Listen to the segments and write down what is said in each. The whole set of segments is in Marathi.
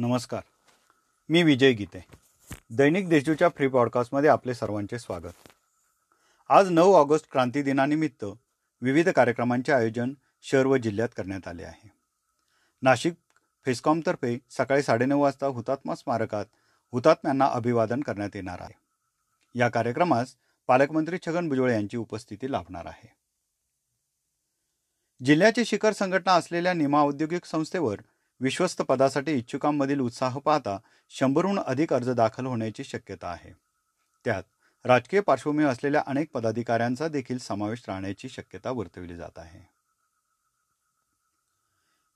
नमस्कार. मी विजय गीते. दैनिक देशजूच्या फ्री पॉडकास्टमध्ये आपले सर्वांचे स्वागत. आज नऊ ऑगस्ट क्रांती दिनानिमित्त विविध कार्यक्रमांचे आयोजन शहर व जिल्ह्यात करण्यात आले आहे. नाशिक फेस्कॉमतर्फे सकाळी साडेनऊ वाजता हुतात्मा स्मारकात हुतात्म्यांना अभिवादन करण्यात येणार आहे. या कार्यक्रमास पालकमंत्री छगन भुजबळ यांची उपस्थिती लाभणार आहे. जिल्ह्याची शिखर संघटना असलेल्या निमा औद्योगिक संस्थेवर विश्वस्त पदासाठी इच्छुकांमधील उत्साह पाहता शंभरहून अधिक अर्ज दाखल होण्याची शक्यता आहे. त्यात राजकीय पार्श्वभूमी असलेल्या अनेक पदाधिकाऱ्यांचा देखील समावेश राहण्याची शक्यता वर्तविली जात आहे.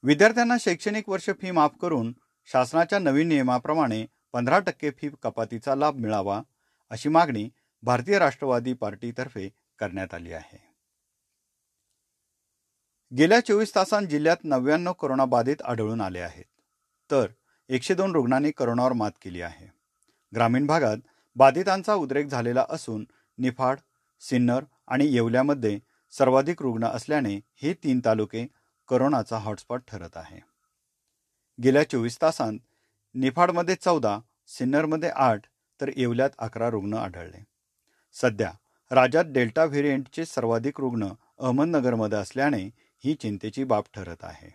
विद्यार्थ्यांना शैक्षणिक वर्ष फी माफ करून शासनाच्या नवीन नियमाप्रमाणे पंधरा टक्के फी कपातीचा लाभ मिळावा अशी मागणी भारतीय राष्ट्रवादी पार्टीतर्फे करण्यात आली आहे. गेल्या चोवीस तासांत जिल्ह्यात नव्याण्णव कोरोनाबाधित आढळून आले आहेत. तर एकशे दोन रुग्णांनी करोनावर मात केली आहे. ग्रामीण भागात बाधितांचा उद्रेक झालेला असून निफाड सिन्नर आणि येवल्यामध्ये सर्वाधिक रुग्ण असल्याने हे तीन तालुके करोनाचा हॉटस्पॉट ठरत आहे. गेल्या चोवीस तासांत निफाडमध्ये चौदा सिन्नरमध्ये आठ तर येवल्यात अकरा रुग्ण आढळले. सध्या राज्यात डेल्टा व्हेरियंटचे सर्वाधिक रुग्ण अहमदनगरमध्ये असल्याने ही चिंतेची बाब ठरत आहे.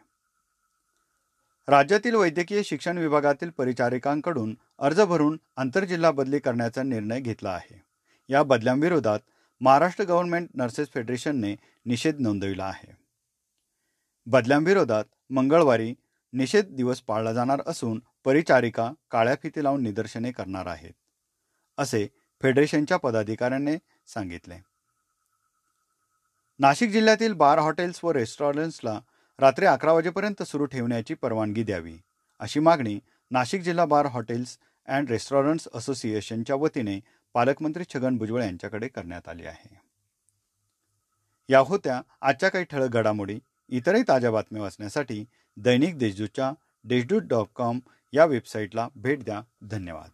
राज्यातील वैद्यकीय शिक्षण विभागातील परिचारिकांकडून अर्ज भरून आंतरजिल्हा बदली करण्याचा निर्णय घेतला आहे. या बदल्यांविरोधात महाराष्ट्र गव्हर्नमेंट नर्सेस फेडरेशनने निषेध नोंदविला आहे. बदल्यांविरोधात मंगळवारी निषेध दिवस पाळला जाणार असून परिचारिका काळ्या फिती लावून निदर्शने करणार आहेत असे फेडरेशनच्या पदाधिकाऱ्यांनी सांगितले. नाशिक जिल्ह्यातील बार हॉटेल्स व रेस्टॉरंट्सला रात्री अकरा वाजेपर्यंत सुरू ठेवण्याची परवानगी द्यावी अशी मागणी नाशिक जिल्हा बार हॉटेल्स अँड रेस्टॉरंट्स असोसिएशनच्या वतीने पालकमंत्री छगन भुजबळ यांच्याकडे करण्यात आली आहे. या होत्या आजच्या काही ठळक घडामोडी इतरही ताज्या बातम्या वाचण्यासाठी दैनिक देशदूतच्या देशदूत डॉट कॉम या वेबसाईटला भेट द्या. धन्यवाद.